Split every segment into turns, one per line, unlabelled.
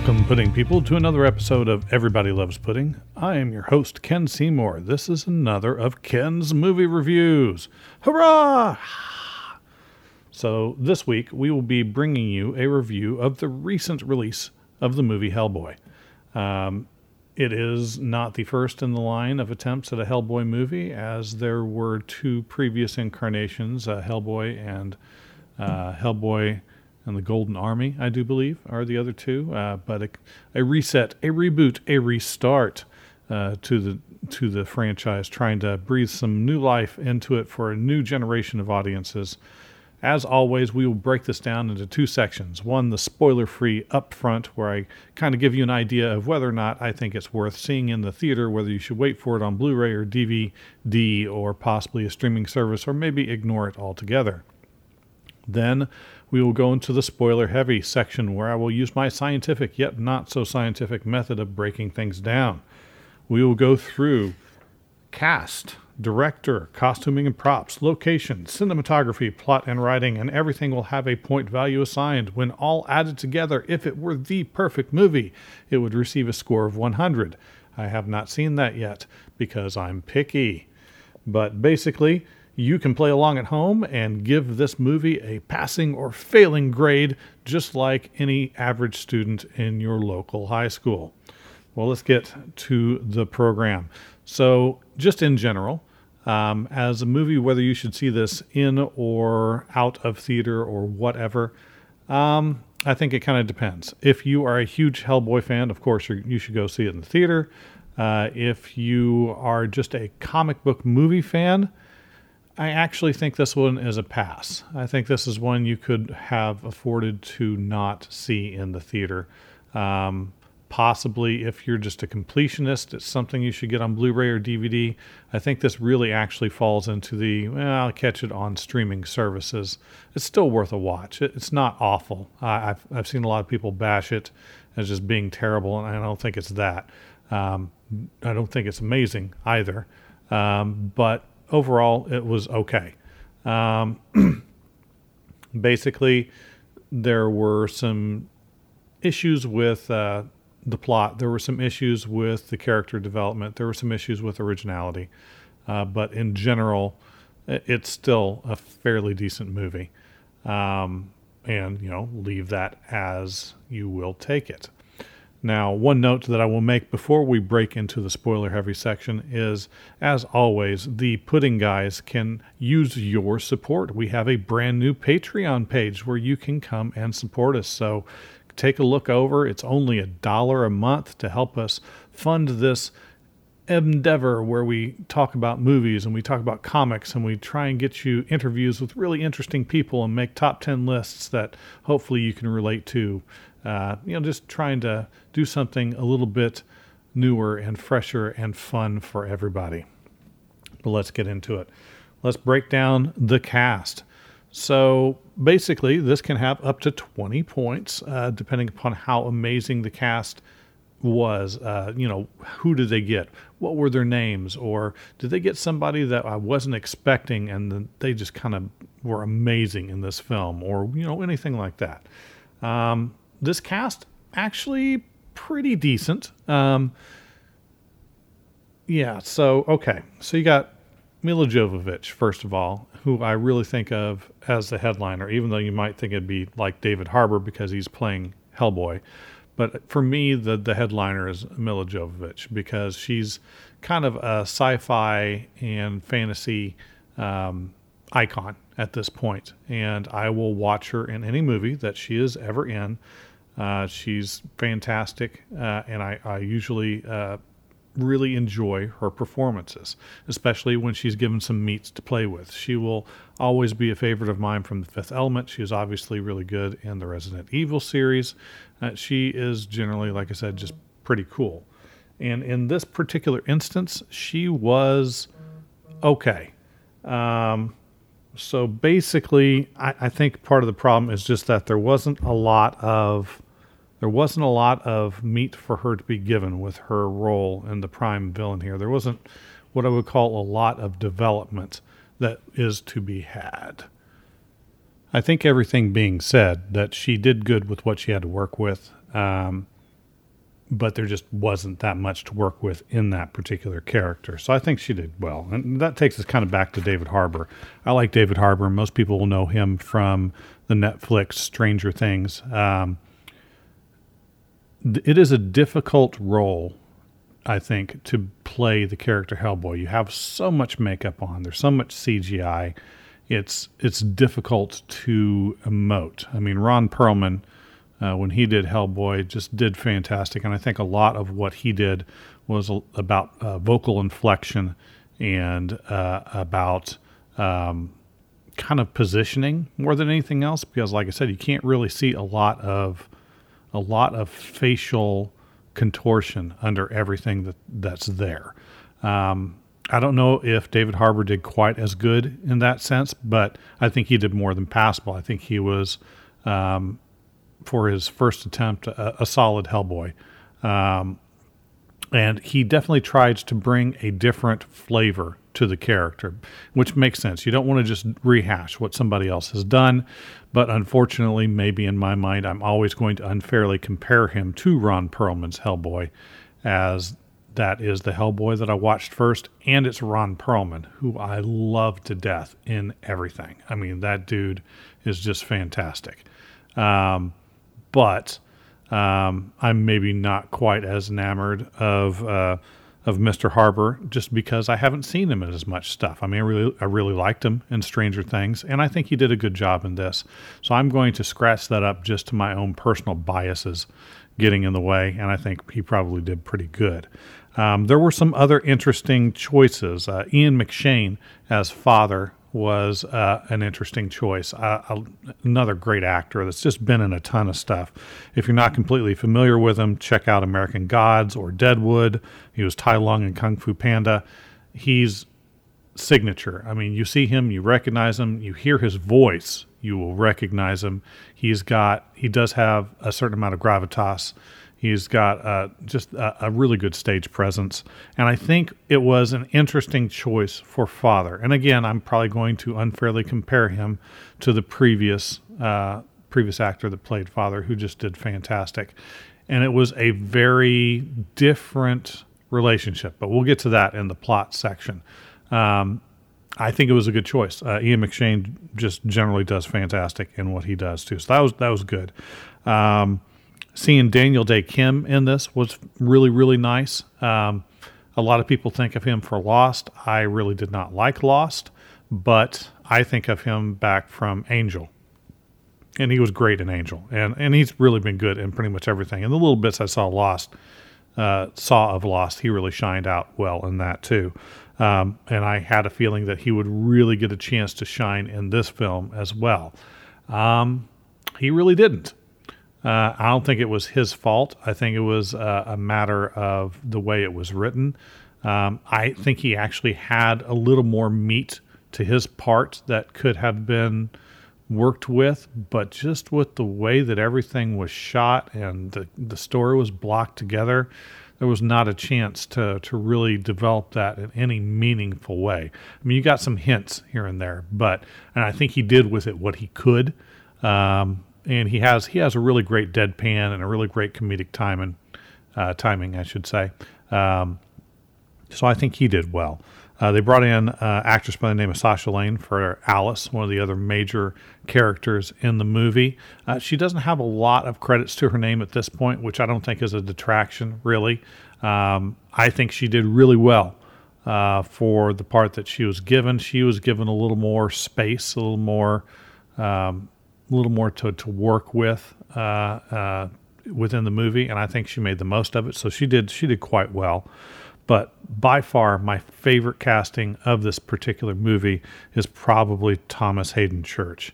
Welcome, pudding people, to another episode of Everybody Loves Pudding. I am your host, Ken Seymour. This is another of Ken's movie reviews. Hurrah! So, this week we will be bringing you a review of the recent release of the movie Hellboy. Um, it is not the first in the line of attempts at a Hellboy movie, as there were two previous incarnations, uh, Hellboy and uh, Hellboy and the Golden Army, I do believe, are the other two. Uh, but a, a, reset, a reboot, a restart uh, to the to the franchise, trying to breathe some new life into it for a new generation of audiences. As always, we will break this down into two sections. One, the spoiler free upfront, where I kind of give you an idea of whether or not I think it's worth seeing in the theater, whether you should wait for it on Blu ray or DVD or possibly a streaming service, or maybe ignore it altogether. Then we will go into the spoiler heavy section where I will use my scientific yet not so scientific method of breaking things down. We will go through cast, director, costuming and props, location, cinematography, plot and writing, and everything will have a point value assigned. When all added together, if it were the perfect movie, it would receive a score of 100. I have not seen that yet because I'm picky. But basically, you can play along at home and give this movie a passing or failing grade, just like any average student in your local high school. Well, let's get to the program. So, just in general, um, as a movie, whether you should see this in or out of theater or whatever, um, I think it kind of depends. If you are a huge Hellboy fan, of course, you should go see it in the theater. Uh, if you are just a comic book movie fan, I actually think this one is a pass. I think this is one you could have afforded to not see in the theater. Um, possibly, if you're just a completionist, it's something you should get on Blu ray or DVD. I think this really actually falls into the, well, I'll catch it on streaming services. It's still worth a watch. it's not awful. I've, I've seen a lot of people bash it as just being terrible, and I don't think it's that. Um, I don't think it's amazing either. Um, but overall, it was okay. Um, basically, there were some issues with uh, the plot. There were some issues with the character development. There were some issues with originality. Uh, but in general, it's still a fairly decent movie. Um, and, you know, leave that as you will take it. Now, one note that I will make before we break into the spoiler heavy section is, as always, the pudding guys can use your support. We have a brand new Patreon page where you can come and support us. So take a look over. It's only a dollar a month to help us fund this endeavor where we talk about movies and we talk about comics and we try and get you interviews with really interesting people and make top 10 lists that hopefully you can relate to uh, you know, just trying to do something a little bit newer and fresher and fun for everybody. But let's get into it. Let's break down the cast. So basically, this can have up to 20 points, uh, depending upon how amazing the cast was. Uh, you know, who did they get? What were their names? Or did they get somebody that I wasn't expecting and they just kind of were amazing in this film? Or, you know, anything like that. Um, this cast actually pretty decent. Um, yeah, so okay, so you got Milla Jovovich first of all, who I really think of as the headliner, even though you might think it'd be like David Harbour because he's playing Hellboy. But for me, the the headliner is Milla Jovovich because she's kind of a sci-fi and fantasy um, icon at this point, and I will watch her in any movie that she is ever in. Uh, she's fantastic, uh, and I, I usually uh, really enjoy her performances, especially when she's given some meats to play with. She will always be a favorite of mine from The Fifth Element. She is obviously really good in the Resident Evil series. Uh, she is generally, like I said, just pretty cool. And in this particular instance, she was okay. Um, so basically, I, I, think part of the problem is just that there wasn't a lot of there wasn't a lot of meat for her to be given with her role in the prime villain here. There wasn't what I would call a lot of development that is to be had. I think everything being said, that she did good with what she had to work with. Um, but there just wasn't that much to work with in that particular character. So I think she did well. And that takes us kind of back to David Harbour. I like David Harbour. Most people will know him from the Netflix Stranger Things. Um, it is a difficult role, I think, to play the character Hellboy. You have so much makeup on, there's so much CGI. It's it's difficult to emote. I mean, Ron Perlman uh, when he did Hellboy just did fantastic. And I think a lot of what he did was about uh, vocal inflection and uh, about um, kind of positioning more than anything else. Because, like I said, you can't really see a lot of a lot of facial contortion under everything that that's there. Um, I don't know if David Harbour did quite as good in that sense, but I think he did more than passable. I think he was um, for his first attempt a, a solid Hellboy. Um, and he definitely tries to bring a different flavor to the character, which makes sense. You don't want to just rehash what somebody else has done, but unfortunately, maybe in my mind, I'm always going to unfairly compare him to Ron Perlman's Hellboy, as that is the Hellboy that I watched first, and it's Ron Perlman, who I love to death in everything. I mean, that dude is just fantastic. Um, but um, I'm maybe not quite as enamored of uh, of Mr. Harbour just because I haven't seen him in as much stuff. I mean, I really I really liked him in Stranger Things, and I think he did a good job in this. So I'm going to scratch that up just to my own personal biases getting in the way, and I think he probably did pretty good. Um, there were some other interesting choices. Uh, Ian McShane as father was uh, an interesting choice. Another great actor that's just been in a ton of stuff. If you're not completely familiar with him, check out American Gods or Deadwood. He was Tai Lung in Kung Fu Panda. He's signature. I mean, you see him, you recognize him, you hear his voice, you will recognize him. He's got, he does have a certain amount of gravitas. He's got uh, just a, a, really good stage presence. And I think it was an interesting choice for Father. And again, I'm probably going to unfairly compare him to the previous uh, previous actor that played Father, who just did fantastic. And it was a very different relationship, but we'll get to that in the plot section. Um, I think it was a good choice. Uh, Ian McShane just generally does fantastic in what he does too. So that was that was good. Um, seeing Daniel Dae Kim in this was really, really nice. Um, a lot of people think of him for Lost. I really did not like Lost, but I think of him back from Angel. And he was great in Angel. And, and he's really been good in pretty much everything. And the little bits I saw Lost, uh, saw of Lost, he really shined out well in that too. Um, and I had a feeling that he would really get a chance to shine in this film as well. Um, he really didn't. Uh, I don't think it was his fault. I think it was uh, a matter of the way it was written. Um, I think he actually had a little more meat to his part that could have been worked with, but just with the way that everything was shot and the, the story was blocked together, there was not a chance to, to really develop that in any meaningful way. I mean, you got some hints here and there, but, and I think he did with it what he could. Um, and he has he has a really great deadpan and a really great comedic timing, uh, timing, I should say. Um, so I think he did well. Uh, they brought in uh, actress by the name of Sasha Lane for Alice, one of the other major characters in the movie. Uh, she doesn't have a lot of credits to her name at this point, which I don't think is a detraction, really. Um, I think she did really well uh, for the part that she was given. She was given a little more space, a little more um, a little more to, to work with uh, uh, within the movie, and I think she made the most of it. So she did she did quite well. But by far, my favorite casting of this particular movie is probably Thomas Haden Church.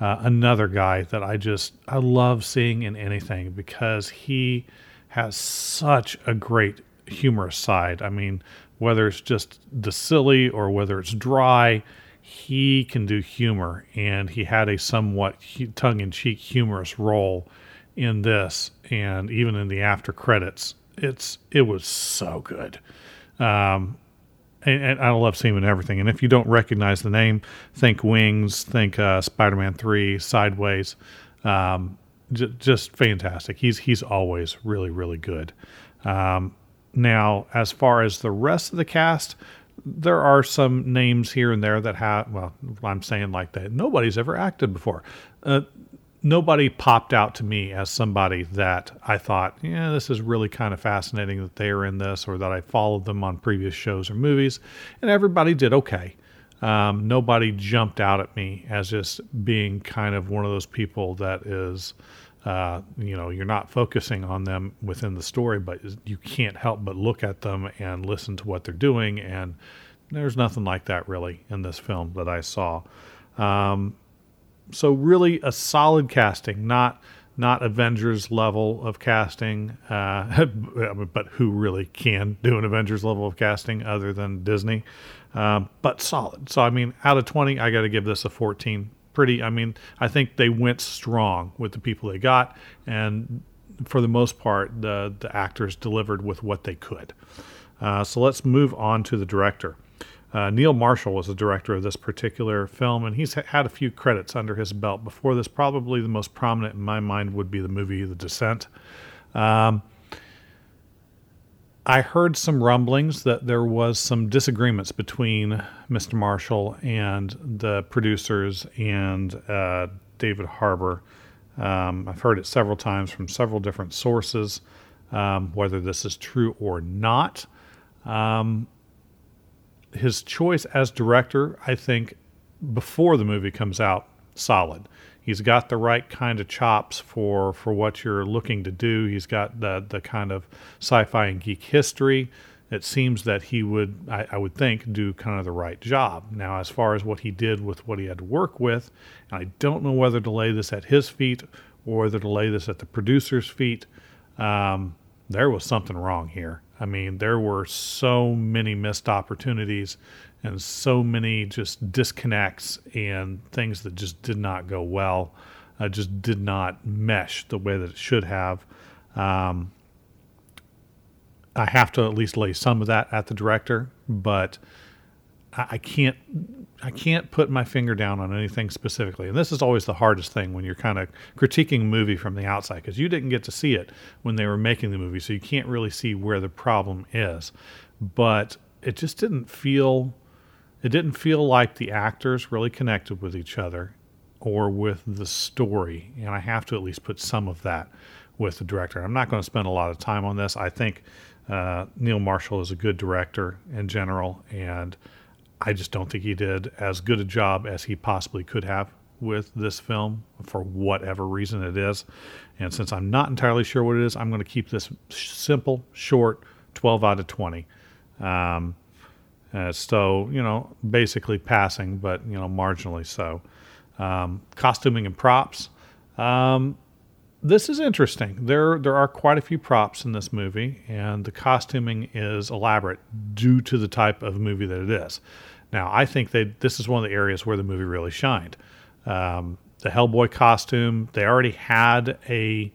Uh, another guy that I just I love seeing in anything because he has such a great humorous side. I mean, whether it's just the silly or whether it's dry, he can do humor, and he had a somewhat tongue in cheek humorous role in this, and even in the after credits. It's it was so good. Um, and, and, I love seeing him in everything. And if you don't recognize the name, think Wings, think uh, Spider Man 3, Sideways. Um, j- just fantastic. He's he's always really really good. Um, now, as far as the rest of the cast, there are some names here and there that have. Well, I'm saying like that. Nobody's ever acted before. Uh, nobody popped out to me as somebody that I thought, yeah, this is really kind of fascinating that they are in this, or that I followed them on previous shows or movies, and everybody did okay. Um, nobody jumped out at me as just being kind of one of those people that is, uh, you know, you're not focusing on them within the story, but you can't help but look at them and listen to what they're doing. And there's nothing like that really in this film that I saw. Um, so really a solid casting, not not Avengers level of casting, uh, but who really can do an Avengers level of casting other than Disney? Um, but solid. So I mean, out of twenty, I got to give this a fourteen. Pretty. I mean, I think they went strong with the people they got, and for the most part, the the actors delivered with what they could. Uh, so let's move on to the director. Uh, Neil Marshall was the director of this particular film, and he's ha- had a few credits under his belt before this. Probably the most prominent in my mind would be the movie The Descent. Um, I heard some rumblings that there was some disagreements between Mr. Marshall and the producers and uh, David Harbour. Um, I've heard it several times from several different sources, um, whether this is true or not. Um, his choice as director, I think, before the movie comes out, solid. He's got the right kind of chops for for what you're looking to do. He's got the the kind of sci-fi and geek history. It seems that he would, I, I would think, do kind of the right job. Now, as far as what he did with what he had to work with, I don't know whether to lay this at his feet or whether to lay this at the producer's feet. Um, there was something wrong here. I mean, there were so many missed opportunities and so many just disconnects and things that just did not go well, uh, just did not mesh the way that it should have. Um, I have to at least lay some of that at the director, but I, I can't I can't put my finger down on anything specifically. And this is always the hardest thing when you're kind of critiquing a movie from the outside because you didn't get to see it when they were making the movie, so you can't really see where the problem is. But it just didn't feel it didn't feel like the actors really connected with each other or with the story. And I have to at least put some of that with the director. I'm not going to spend a lot of time on this. I think uh, Neil Marshall is a good director in general, and I just don't think he did as good a job as he possibly could have with this film for whatever reason it is. And since I'm not entirely sure what it is, I'm going to keep this simple, short, 12 out of 20. Um, uh, so, you know, basically passing, but, you know, marginally so. Um, costuming and props. Um, this is interesting. There there are quite a few props in this movie, and the costuming is elaborate due to the type of movie that it is. Now, I think that this is one of the areas where the movie really shined. Um, the Hellboy costume, they already had a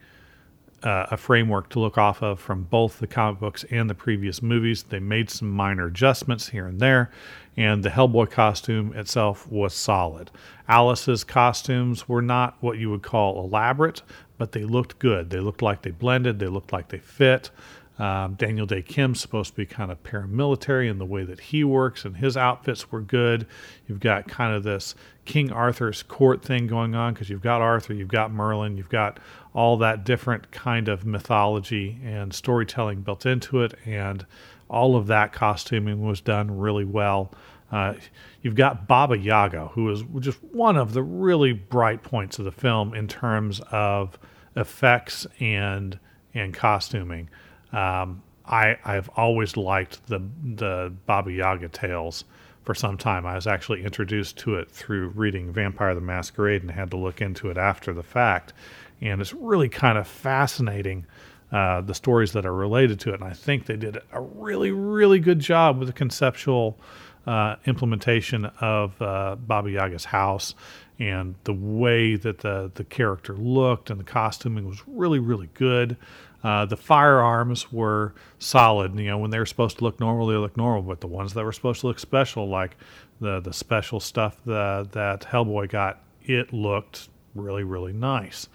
uh, a framework to look off of from both the comic books and the previous movies. They made some minor adjustments here and there, and the Hellboy costume itself was solid. Alice's costumes were not what you would call elaborate, but they looked good. They looked like they blended, they looked like they fit. Um, Daniel Dae Kim's supposed to be kind of paramilitary in the way that he works, and his outfits were good. You've got kind of this King Arthur's court thing going on because you've got Arthur, you've got Merlin, you've got all that different kind of mythology and storytelling built into it, and all of that costuming was done really well. Uh, you've got Baba Yaga, who is just one of the really bright points of the film in terms of effects and and costuming. Um, I I've always liked the the Baba Yaga tales for some time. I was actually introduced to it through reading Vampire the Masquerade and had to look into it after the fact. And it's really kind of fascinating uh, the stories that are related to it. And I think they did a really, really good job with the conceptual uh, implementation of uh, Baba Yaga's house and the way that the, the character looked and the costuming was really, really good. Uh, the firearms were solid. You know, when they were supposed to look normal, they looked normal. But the ones that were supposed to look special, like the the special stuff that that Hellboy got, it looked really really nice.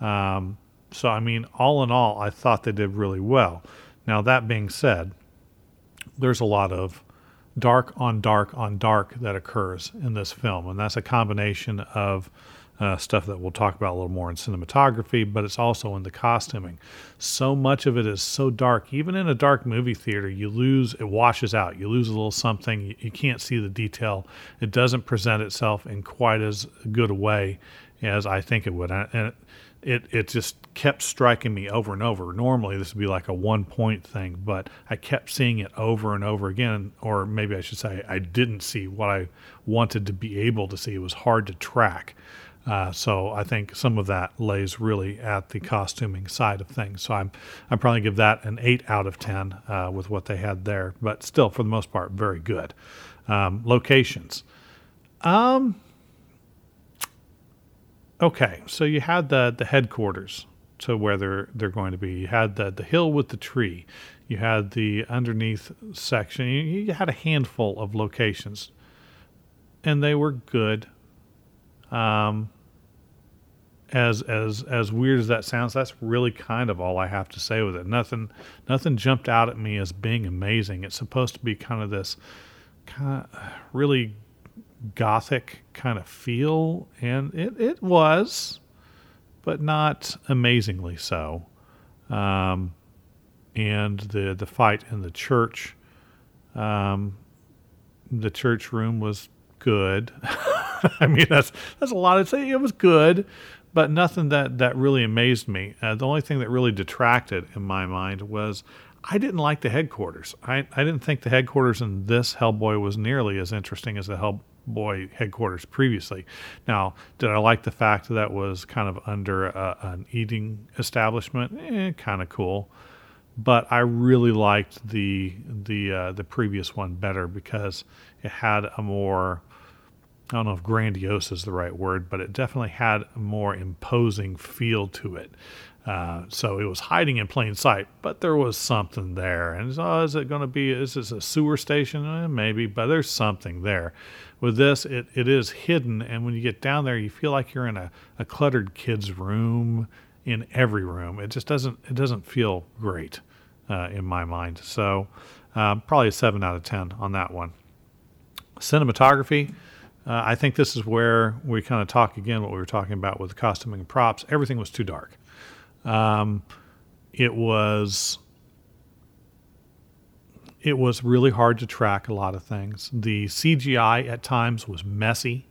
Um, so, I mean, all in all, I thought they did really well. Now, that being said, there's a lot of dark on dark on dark that occurs in this film, and that's a combination of uh, stuff that we'll talk about a little more in cinematography, but it's also in the costuming. So much of it is so dark. Even in a dark movie theater, you lose, it washes out. You lose a little something. You, you can't see the detail. It doesn't present itself in quite as good a way as I think it would. And it, it just kept striking me over and over. Normally, this would be like a one point thing, but I kept seeing it over and over again. Or maybe I should say, I didn't see what I wanted to be able to see. It was hard to track. Uh, so I think some of that lays really at the costuming side of things. So I'm I'm probably give that an eight out of ten uh, with what they had there, but still for the most part very good. Um, locations. Um, okay, so you had the the headquarters to where they're they're going to be. You had the the hill with the tree. You had the underneath section. You, you had a handful of locations, and they were good. Um, as as as weird as that sounds, that's really kind of all I have to say with it. Nothing nothing jumped out at me as being amazing. It's supposed to be kind of this kind of really gothic kind of feel, and it, it was, but not amazingly so. Um, and the the fight in the church, um, the church room was good. I mean, that's that's a lot to say. It was good, but nothing that that really amazed me. Uh, the only thing that really detracted in my mind was I didn't like the headquarters. I, I didn't think the headquarters in this Hellboy was nearly as interesting as the Hell, Boy headquarters previously. Now, did I like the fact that that was kind of under a, an eating establishment? Eh, kind of cool. But I really liked the the uh, the previous one better because it had a more I don't know if grandiose is the right word, but it definitely had a more imposing feel to it. Uh, so it was hiding in plain sight, but there was something there. And oh, is it going to be? Is this a sewer station? Eh, maybe, but there's something there. With this, it, it is hidden, and when you get down there, you feel like you're in a, a cluttered kid's room in every room. It just doesn't it doesn't feel great uh, in my mind. So uh, probably a seven out of ten on that one. Cinematography. Uh, I think this is where we kind of talk again what we were talking about with the costuming and props. Everything was too dark. Um, it was it was really hard to track a lot of things. The CGI at times was messy.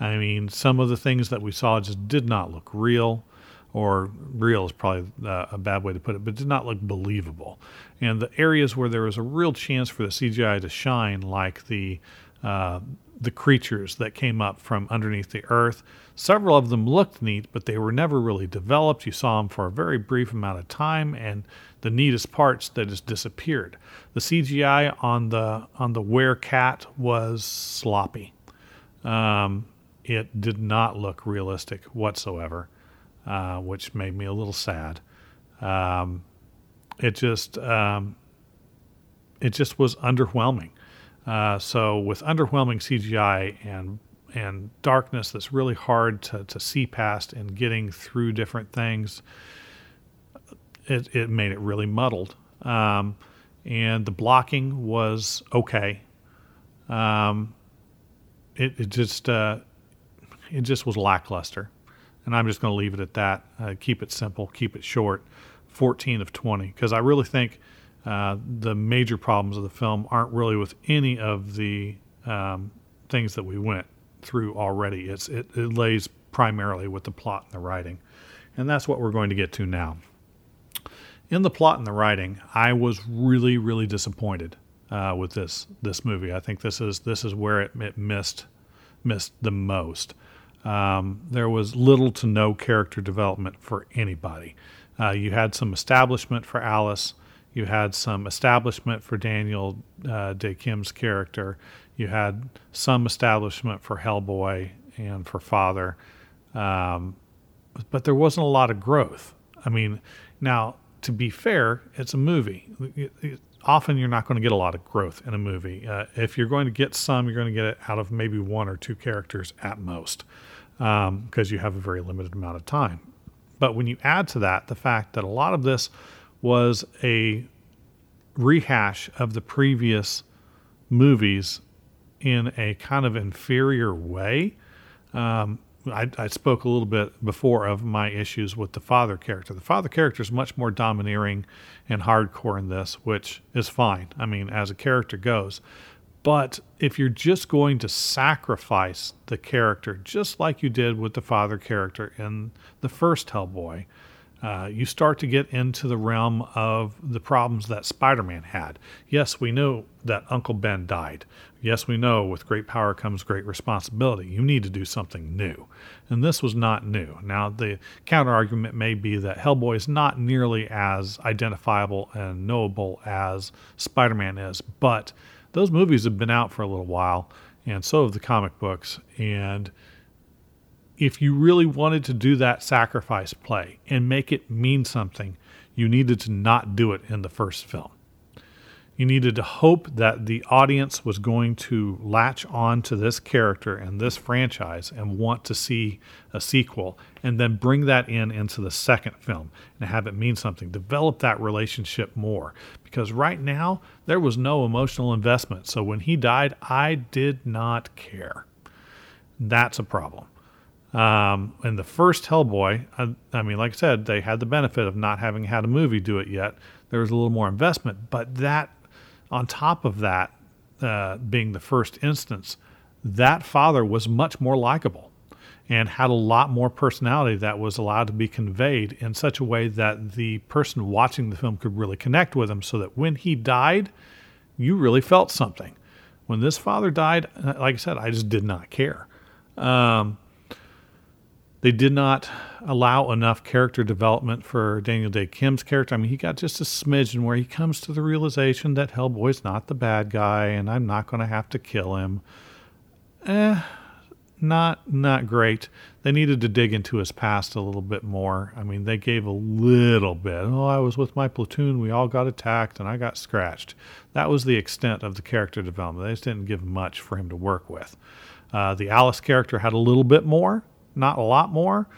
I mean, some of the things that we saw just did not look real, or real is probably uh, a bad way to put it, but did not look believable. And the areas where there was a real chance for the CGI to shine, like the uh, the creatures that came up from underneath the earth. Several of them looked neat, but they were never really developed. You saw them for a very brief amount of time, and the neatest parts that just disappeared. The CGI on the on the werecat was sloppy. Um, it did not look realistic whatsoever, uh, which made me a little sad. Um, it just um, it just was underwhelming. Uh, so with underwhelming CGI and and darkness that's really hard to, to see past and getting through different things, it, it made it really muddled. Um, and the blocking was okay. Um, it, it just uh, it just was lackluster, and I'm just going to leave it at that. Uh, keep it simple, keep it short. 14 of 20 because I really think uh, the major problems of the film aren't really with any of the um, things that we went through already. It's it, it lays primarily with the plot and the writing, and that's what we're going to get to now. In the plot and the writing, I was really really disappointed uh, with this this movie. I think this is this is where it, it missed missed the most. Um, there was little to no character development for anybody. Uh, you had some establishment for Alice. You had some establishment for Daniel uh, Dae Kim's character. You had some establishment for Hellboy and for Father. Um, but there wasn't a lot of growth. I mean, now, to be fair, it's a movie. It, it, often you're not going to get a lot of growth in a movie. Uh, if you're going to get some, you're going to get it out of maybe one or two characters at most because um, you have a very limited amount of time. But when you add to that the fact that a lot of this was a rehash of the previous movies in a kind of inferior way, um, I, I, spoke a little bit before of my issues with the father character. The father character is much more domineering and hardcore in this, which is fine. I mean, as a character goes. But if you're just going to sacrifice the character, just like you did with the father character in the first Hellboy, uh, you start to get into the realm of the problems that Spider Man had. Yes, we know that Uncle Ben died. Yes, we know with great power comes great responsibility. You need to do something new. And this was not new. Now, the counter argument may be that Hellboy is not nearly as identifiable and knowable as Spider Man is, but those movies have been out for a little while, and so have the comic books. And if you really wanted to do that sacrifice play and make it mean something, you needed to not do it in the first film. You needed to hope that the audience was going to latch on to this character and this franchise and want to see a sequel, and then bring that in into the second film and have it mean something. Develop that relationship more. Because right now, there was no emotional investment. So when he died, I did not care. That's a problem. Um, in the first Hellboy, I, I, mean, like I said, they had the benefit of not having had a movie do it yet. There was a little more investment, but that, on top of that, uh, being the first instance, that father was much more likable and had a lot more personality that was allowed to be conveyed in such a way that the person watching the film could really connect with him so that when he died, you really felt something. When this father died, uh, like I said, I just did not care. Um, they did not allow enough character development for Daniel Dae Kim's character. I mean, he got just a smidgen where he comes to the realization that Hellboy's not the bad guy and I'm not going to have to kill him. Eh, not not great. They needed to dig into his past a little bit more. I mean, they gave a little bit. Oh, I was with my platoon. We all got attacked and I got scratched. That was the extent of the character development. They just didn't give much for him to work with. Uh, the Alice character had a little bit more not a lot more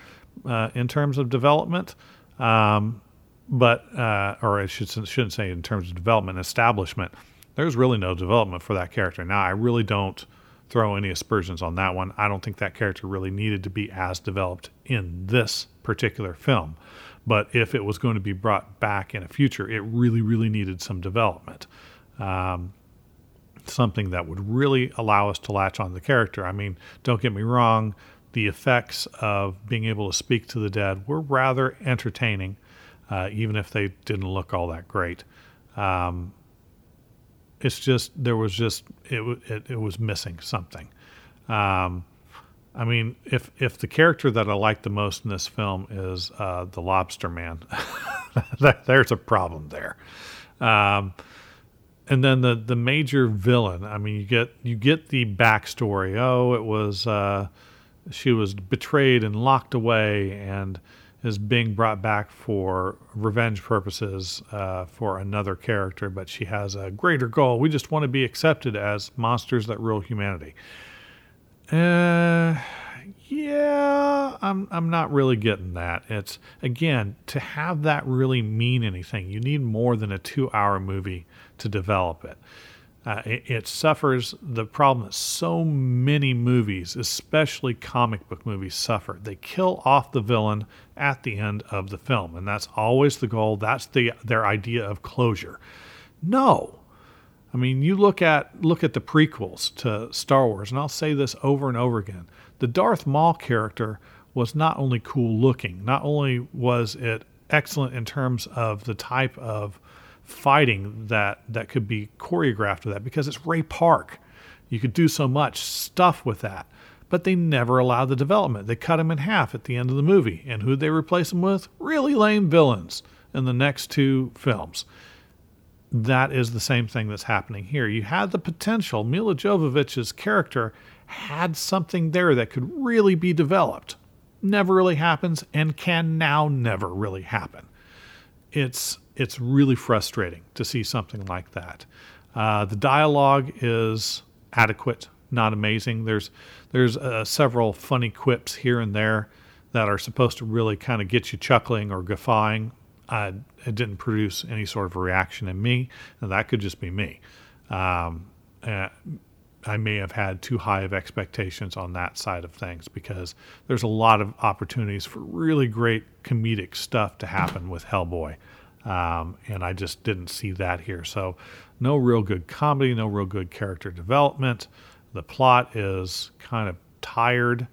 uh, in terms of development. Um, but, uh, or I should, shouldn't say in terms of development, establishment, there's really no development for that character. Now, I really don't throw any aspersions on that one. I don't think that character really needed to be as developed in this particular film. But if it was going to be brought back in a future, it really, really needed some development. Um, something that would really allow us to latch on the character. I mean, don't get me wrong, the effects of being able to speak to the dead were rather entertaining, uh, even if they didn't look all that great. Um, it's just there was just it, it, it was missing something. Um, I mean, if if the character that I like the most in this film is uh, the Lobster Man, there's a problem there. Um, and then the the major villain. I mean, you get you get the backstory. Oh, it was uh, she was betrayed and locked away and is being brought back for revenge purposes uh, for another character, but she has a greater goal. We just want to be accepted as monsters that rule humanity. Uh, yeah, I'm I'm not really getting that. It's again to have that really mean anything. You need more than a two-hour movie to develop it. Uh, it, it, suffers the problem that so many movies, especially comic book movies, suffer. They kill off the villain at the end of the film, and that's always the goal. That's the their idea of closure. No, I mean you look at look at the prequels to Star Wars, and I'll say this over and over again: the Darth Maul character was not only cool looking, not only was it excellent in terms of the type of fighting that that could be choreographed with that because it's Ray Park. You could do so much stuff with that. But they never allowed the development. They cut him in half at the end of the movie. And who'd they replace him with? Really lame villains in the next two films. That is the same thing that's happening here. You had the potential. Milla Jovovich's character had something there that could really be developed. Never really happens and can now never really happen. It's it's really frustrating to see something like that. Uh, the dialogue is adequate, not amazing. There's there's uh, several funny quips here and there that are supposed to really kind of get you chuckling or guffawing, uh, it didn't produce any sort of reaction in me. And that could just be me. Um, uh, I may have had too high of expectations on that side of things because there's a lot of opportunities for really great comedic stuff to happen with Hellboy. Um, and I just didn't see that here. So, no real good comedy, no real good character development. The plot is kind of tired.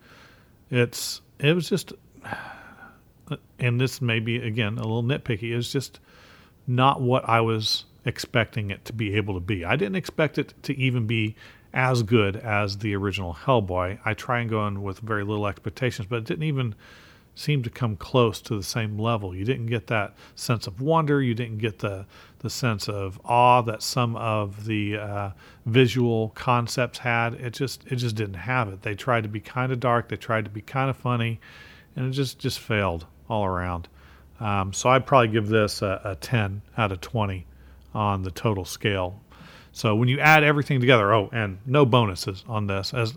It's it was just, and this may be again a little nitpicky. It's just not what I was expecting it to be able to be. I didn't expect it to even be as good as the original Hellboy. I try and go in with very little expectations, but it didn't even seem to come close to the same level. You didn't get that sense of wonder. You didn't get the the sense of awe that some of the uh, visual concepts had. It just it just didn't have it. They tried to be kind of dark. They tried to be kind of funny, and it just just failed all around. Um, so I'd probably give this a, a 10 out of 20 on the total scale. So when you add everything together, oh, and no bonuses on this, as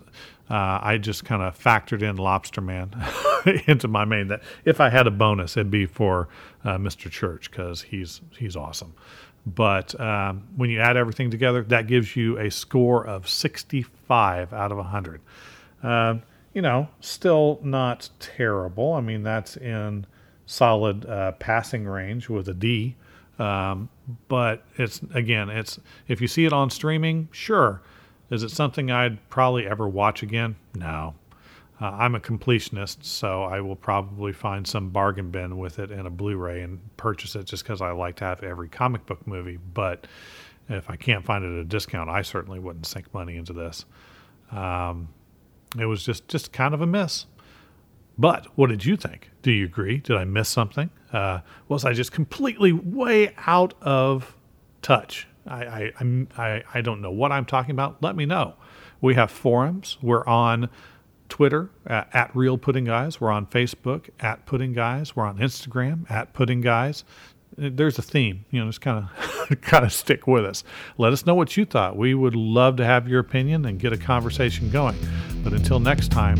uh, I just kind of factored in Lobster Man into my main. That if I had a bonus, it'd be for uh, Mr. Church because he's he's awesome. But um, when you add everything together, that gives you a score of 65 out of 100. Uh, you know, still not terrible. I mean, that's in solid uh, passing range with a D. Um, but it's again, it's if you see it on streaming, sure. Is it something I'd probably ever watch again? No. Uh, I'm a completionist, so I will probably find some bargain bin with it in a Blu-ray and purchase it just because I like to have every comic book movie. But if I can't find it at a discount, I certainly wouldn't sink money into this. Um, it was just just kind of a miss. But what did you think? Do you agree? Did I miss something? Uh, was I just completely way out of touch? I, I, I, I don't know what I'm talking about. Let me know. We have forums. We're on Twitter at, at Real Pudding Guys. We're on Facebook at Pudding Guys. We're on Instagram at Pudding Guys. There's a theme, you know, just kind of kind of stick with us. Let us know what you thought. We would love to have your opinion and get a conversation going. But until next time,